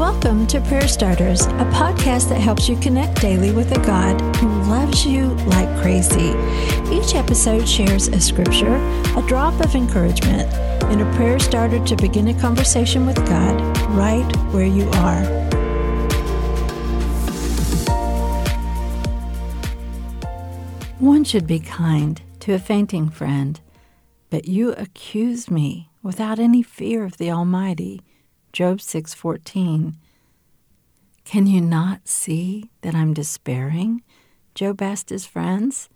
Welcome to Prayer Starters, a podcast that helps you connect daily with a God who loves you like crazy. Each episode shares a scripture, a drop of encouragement, and a prayer starter to begin a conversation with God right where you are. One should be kind to a fainting friend, but you accuse me without any fear of the Almighty. Job 6:14. Can you not see that I'm despairing? Job asked his friends.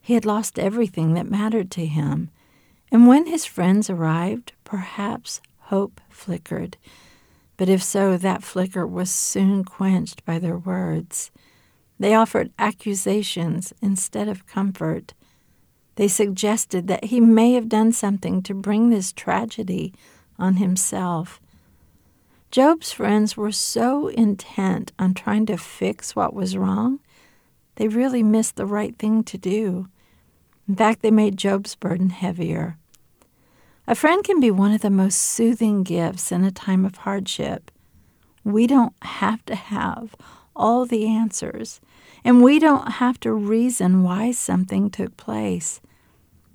He had lost everything that mattered to him, and when his friends arrived, perhaps hope flickered. But if so, that flicker was soon quenched by their words. They offered accusations instead of comfort. They suggested that he may have done something to bring this tragedy on himself. Job's friends were so intent on trying to fix what was wrong, they really missed the right thing to do. In fact, they made Job's burden heavier. A friend can be one of the most soothing gifts in a time of hardship. We don't have to have all the answers, and we don't have to reason why something took place.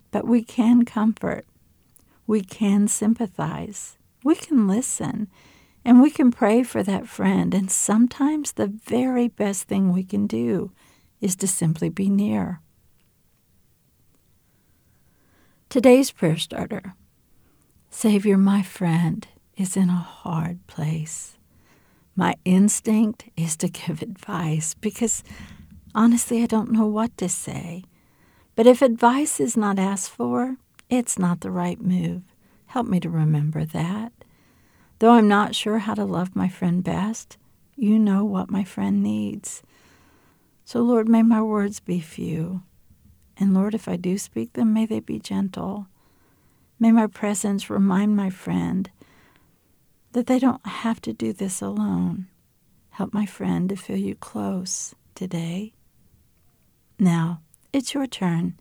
But we can comfort, we can sympathize, we can listen, and we can pray for that friend. And sometimes the very best thing we can do is to simply be near. Today's prayer starter Savior, my friend is in a hard place. My instinct is to give advice because honestly, I don't know what to say. But if advice is not asked for, it's not the right move. Help me to remember that. Though I'm not sure how to love my friend best, you know what my friend needs. So, Lord, may my words be few. And Lord, if I do speak them, may they be gentle. May my presence remind my friend that they don't have to do this alone. Help my friend to feel you close today. Now, it's your turn.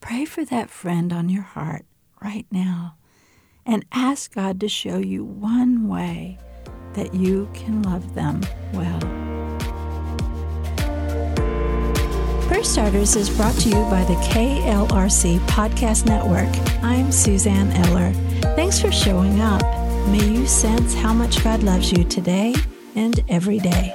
Pray for that friend on your heart right now and ask God to show you one way that you can love them well. Prayer Starters is brought to you by the KLRC Podcast Network. I'm Suzanne Eller. Thanks for showing up. May you sense how much God loves you today and every day.